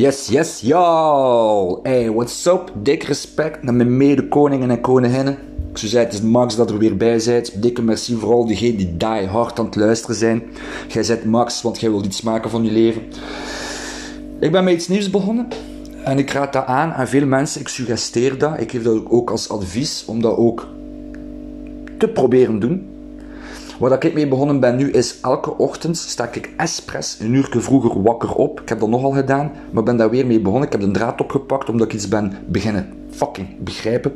Yes, yes, yo! Hey, what's up? Dik respect naar mijn mede-koningen en koninginnen. Ik zou zeggen, het is Max dat er weer bij bent. Dikke merci voor al diegenen die die hard aan het luisteren zijn. Jij zet Max, want jij wilt iets maken van je leven. Ik ben met iets nieuws begonnen. En ik raad dat aan aan veel mensen. Ik suggereer dat. Ik geef dat ook als advies om dat ook te proberen doen. Waar ik mee begonnen ben nu is elke ochtend sta ik expres een uur vroeger wakker op. Ik heb dat nogal gedaan, maar ben daar weer mee begonnen. Ik heb de draad opgepakt omdat ik iets ben beginnen fucking begrijpen.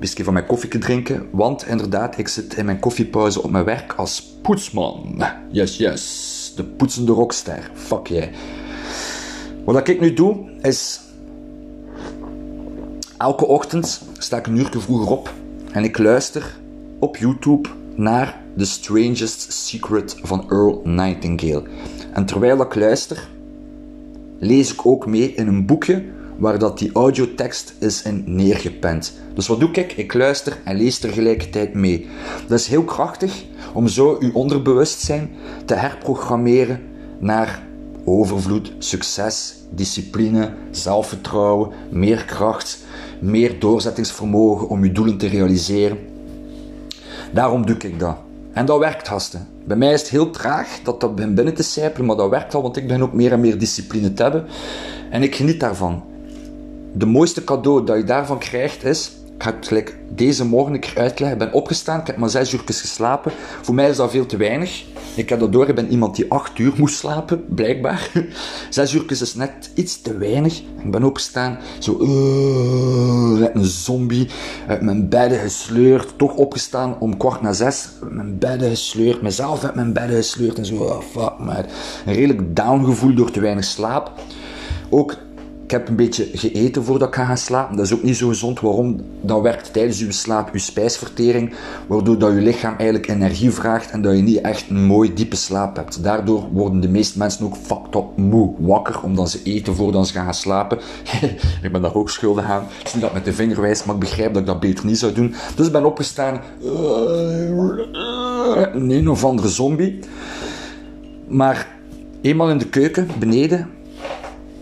Ik van mijn koffie drinken, want inderdaad, ik zit in mijn koffiepauze op mijn werk als poetsman. Yes, yes. De poetsende rockster. Fuck jij. Wat ik nu doe, is... Elke ochtend sta ik een uur vroeger op en ik luister op YouTube naar The Strangest Secret van Earl Nightingale. En terwijl ik luister, lees ik ook mee in een boekje waar dat die audiotekst is in neergepend. Dus wat doe ik? Ik luister en lees tegelijkertijd mee. Dat is heel krachtig om zo uw onderbewustzijn te herprogrammeren naar overvloed, succes, discipline, zelfvertrouwen, meer kracht, meer doorzettingsvermogen om uw doelen te realiseren. Daarom doe ik dat. En dat werkt, gasten. Bij mij is het heel traag dat dat binnen te sijpelen, maar dat werkt al, want ik begin ook meer en meer discipline te hebben. En ik geniet daarvan. De mooiste cadeau dat je daarvan krijgt is ik ga het deze morgen een uitleggen. Ik ben opgestaan, ik heb maar zes uur geslapen. Voor mij is dat veel te weinig. Ik heb dat door, ik ben iemand die acht uur moest slapen, blijkbaar. Zes uur is net iets te weinig. Ik ben opgestaan, zo uh, een zombie, uit mijn bedden gesleurd. Toch opgestaan om kwart na zes, uit mijn bedden gesleurd. Mezelf uit mijn bedden gesleurd en zo, oh, fuck man. Een redelijk down gevoel door te weinig slaap. Ook ik heb een beetje gegeten voordat ik ga gaan slapen. Dat is ook niet zo gezond. Waarom? Dat werkt tijdens je slaap je spijsvertering, waardoor dat je lichaam eigenlijk energie vraagt en dat je niet echt een mooi diepe slaap hebt. Daardoor worden de meeste mensen ook fucked up moe wakker, omdat ze eten voordat ze gaan slapen. ik ben daar ook schuldig aan. Is niet dat met de vinger wijs, maar ik begrijp dat ik dat beter niet zou doen. Dus ik ben opgestaan. Een een of andere zombie. Maar eenmaal in de keuken, beneden,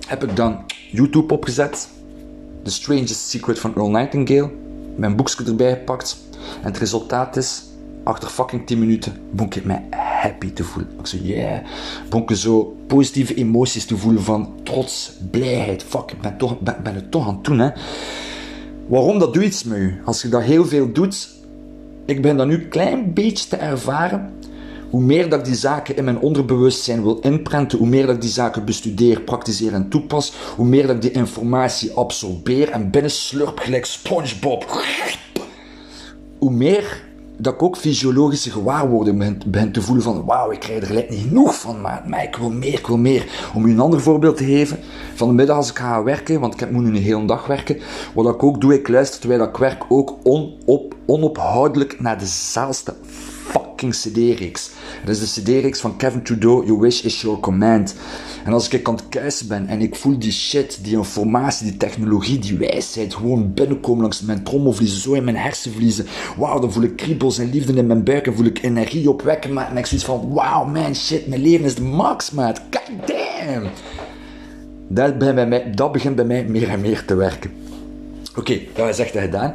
heb ik dan YouTube opgezet. The Strangest Secret van Earl Nightingale. Mijn boekje erbij gepakt. En het resultaat is, achter fucking 10 minuten, begon ik mij happy te voelen. Ik zo, yeah. Begon ik zo positieve emoties te voelen van trots, blijheid. Fuck, ik ben, toch, ben, ben het toch aan het doen, hè. Waarom? Dat doet iets met. Als je dat heel veel doet, ik ben dat nu een klein beetje te ervaren hoe meer dat ik die zaken in mijn onderbewustzijn wil inprenten, hoe meer dat ik die zaken bestudeer, praktiseer en toepas, hoe meer dat ik die informatie absorbeer en binnenslurp gelijk SpongeBob. Hoe meer dat ik ook fysiologische gewaarwordingen begin, te voelen van wauw, ik krijg er gelijk niet genoeg van, maar, maar ik wil meer, ik wil meer. Om u een ander voorbeeld te geven, van de middag als ik ga werken, want ik moet nu een hele dag werken, wat ik ook doe, ik luister terwijl ik werk ook onop, onophoudelijk naar dezelfde fucking CD-reeks. Dat is de CD-reeks van Kevin Trudeau, Your Wish is Your Command. En als ik aan het kuisen ben en ik voel die shit, die informatie, die technologie, die wijsheid gewoon binnenkomen langs mijn trommelvliezen, zo in mijn hersenvliezen. Wauw, dan voel ik kriebels en liefde in mijn buik en voel ik energie opwekken, maar en ik zoiets van, wauw man, shit, mijn leven is de max, maat. God damn. Dat, dat begint bij mij meer en meer te werken. Oké, okay, dat is echt gedaan.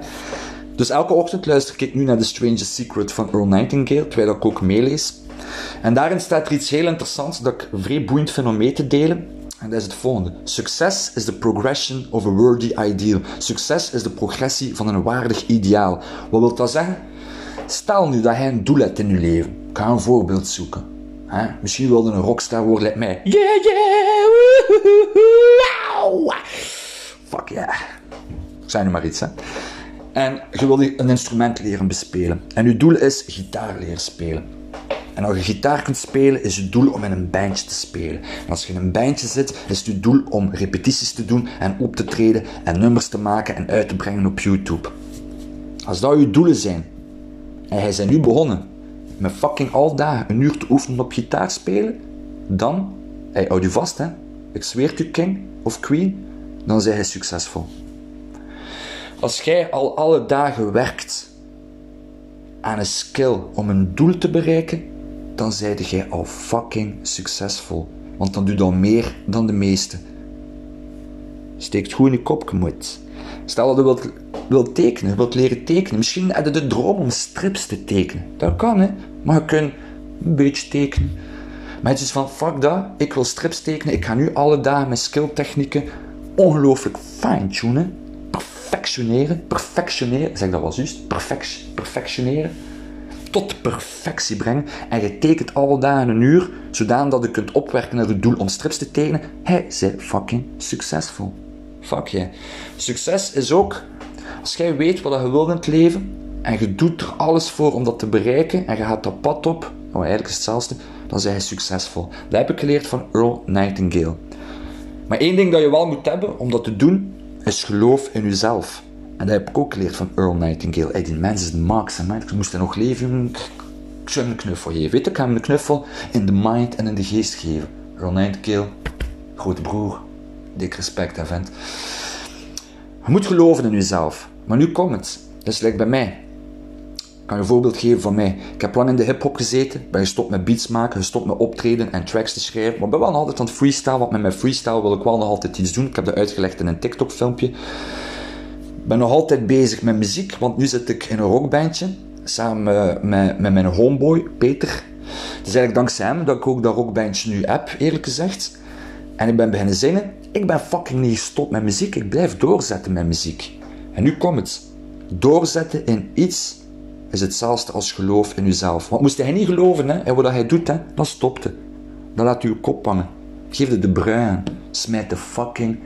Dus elke ochtend luister ik nu naar The Strangest Secret van Earl Nightingale, terwijl ik ook meelees. En daarin staat er iets heel interessants dat ik vrij boeiend vind om mee te delen. En dat is het volgende. Succes is the progression of a worthy ideal. Succes is de progressie van een waardig ideaal. Wat wil dat zeggen? Stel nu dat jij een doel hebt in je leven. Ik ga een voorbeeld zoeken. Misschien wilde een rockstar worden, like mij. Yeah, yeah, wow. Fuck yeah. Zei nu maar iets, hè. En je wil een instrument leren bespelen. En je doel is gitaar leren spelen. En als je gitaar kunt spelen, is je doel om in een bandje te spelen. En als je in een bandje zit, is het je doel om repetities te doen en op te treden en nummers te maken en uit te brengen op YouTube. Als dat je doelen zijn, en hij zijn nu begonnen met fucking al dagen een uur te oefenen op gitaar spelen, dan, hij houdt je vast hè, ik zweer je king of queen, dan zijn hij succesvol. Als jij al alle dagen werkt aan een skill om een doel te bereiken, dan zijde jij al fucking succesvol. Want dan doe je dan meer dan de meesten. Steekt goed in je kop, moet. Stel dat je wilt, wilt tekenen, wilt leren tekenen. Misschien heb je de droom om strips te tekenen. Dat kan, hè. Maar je kunt een beetje tekenen. Maar het is van, fuck dat, ik wil strips tekenen. Ik ga nu alle dagen met skilltechnieken ongelooflijk fine-tunen. Perfectioneren. Perfectioneren. Zeg dat wel juist? Perfect, perfectioneren. Tot perfectie brengen. En je tekent alle dagen een uur, zodat je kunt opwerken naar het doel om strips te tekenen. Hij is fucking succesvol. Fuck je. Succes is ook, als jij weet wat je wilt in het leven, en je doet er alles voor om dat te bereiken, en je gaat dat pad op, nou eigenlijk is hetzelfde, dan zijn je succesvol. Dat heb ik geleerd van Earl Nightingale. Maar één ding dat je wel moet hebben om dat te doen, is geloof in jezelf. En dat heb ik ook geleerd van Earl Nightingale. Hey, die mens is de max. Ik moest nog leven, ik een knuffel geven. Weet je, ik ga hem een knuffel in de mind en in de geest geven. Earl Nightingale, grote broer, dik respect, vent. Je moet geloven in jezelf. Maar nu komt het. Dat is bij mij. Kan je een voorbeeld geven van mij. Ik heb lang in de hip-hop gezeten, ben gestopt met beats maken, gestopt met optreden en tracks te schrijven. Maar ben wel nog altijd aan freestyle, want met mijn freestyle wil ik wel nog altijd iets doen. Ik heb dat uitgelegd in een TikTok-filmpje. Ik ben nog altijd bezig met muziek, want nu zit ik in een rockbandje samen met, met mijn homeboy Peter. Het is eigenlijk dankzij hem dat ik ook dat rockbandje nu heb, eerlijk gezegd. En ik ben beginnen zingen. Ik ben fucking niet gestopt met muziek. Ik blijf doorzetten met muziek. En nu komt het. Doorzetten in iets is hetzelfde als geloof in jezelf. Want moest hij niet geloven hè, in wat hij doet, hè, dan stopte. Dan laat je je kop hangen. Geef de de bruin. Smijt de fucking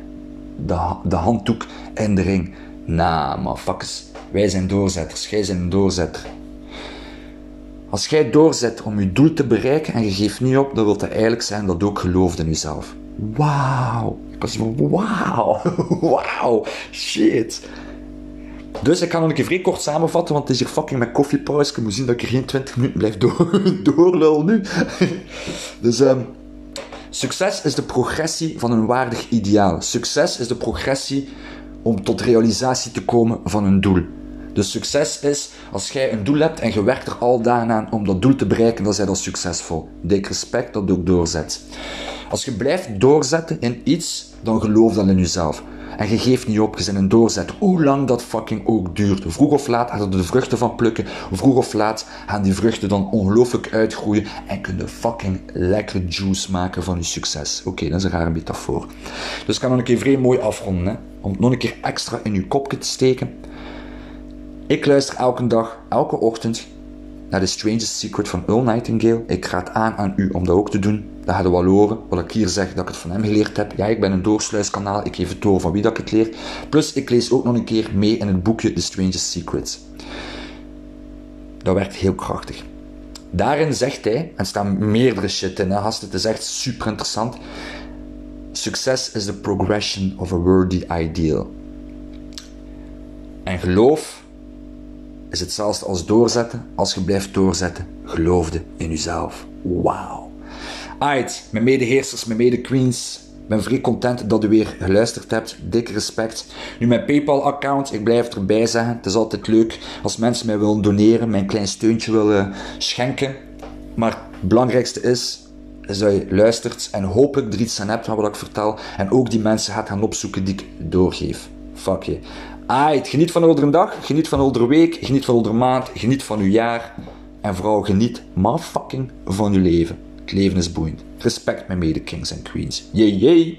de, de handdoek in de ring. Nah, motherfuckers. Wij zijn doorzetters. Jij bent een doorzetter. Als jij doorzet om je doel te bereiken en je geeft niet op, dan wil dat eigenlijk zijn dat je ook gelooft in jezelf. Wauw. Ik was van, wauw. Wauw. Shit. Dus ik ga nog keer vrij kort samenvatten, want het is hier fucking met koffiepauze. Ik moet zien dat ik er geen 20 minuten blijf door, doorlul nu. dus um, succes is de progressie van een waardig ideaal. Succes is de progressie om tot realisatie te komen van een doel. Dus succes is, als jij een doel hebt en je werkt er al dagen aan om dat doel te bereiken, dan zijn dat succesvol. Dik respect dat je ook doorzet. Als je blijft doorzetten in iets, dan geloof dan in jezelf. En je geeft niet op, je bent een doorzet. Hoe lang dat fucking ook duurt. Vroeg of laat gaan er de vruchten van plukken. Vroeg of laat gaan die vruchten dan ongelooflijk uitgroeien. En kun je fucking lekkere juice maken van je succes. Oké, dat is een rare metafoor. Dus ik kan nog een keer vrij mooi afronden. Hè? Om het nog een keer extra in je kopje te steken. Ik luister elke dag, elke ochtend naar The Strangest Secret van Earl Nightingale. Ik raad aan aan u om dat ook te doen. Dat gaat u wel horen, wat ik hier zeg, dat ik het van hem geleerd heb. Ja, ik ben een doorsluiskanaal, ik geef het door van wie dat ik het leer. Plus, ik lees ook nog een keer mee in het boekje The Strangest Secrets. Dat werkt heel krachtig. Daarin zegt hij, en staan meerdere shit in, hè, het is echt super interessant. Success is the progression of a worthy ideal. En geloof is hetzelfde als doorzetten. Als je blijft doorzetten, geloofde in jezelf. Wauw. Aight, mijn medeheersers, mijn mede-queens. Ik ben vrij content dat u weer geluisterd hebt. Dikke respect. Nu mijn PayPal-account, ik blijf erbij zeggen. Het is altijd leuk als mensen mij willen doneren, mijn klein steuntje willen schenken. Maar het belangrijkste is, is dat je luistert en hopelijk er iets aan hebt van wat ik vertel. En ook die mensen gaat gaan opzoeken die ik doorgeef. Fuck je. Aight, geniet van een dag, geniet van een week, geniet van een maand, geniet van uw jaar. En vooral geniet maar fucking van uw leven. Het leven is boeiend. Respect mijn mede kings en queens. Jee, jee.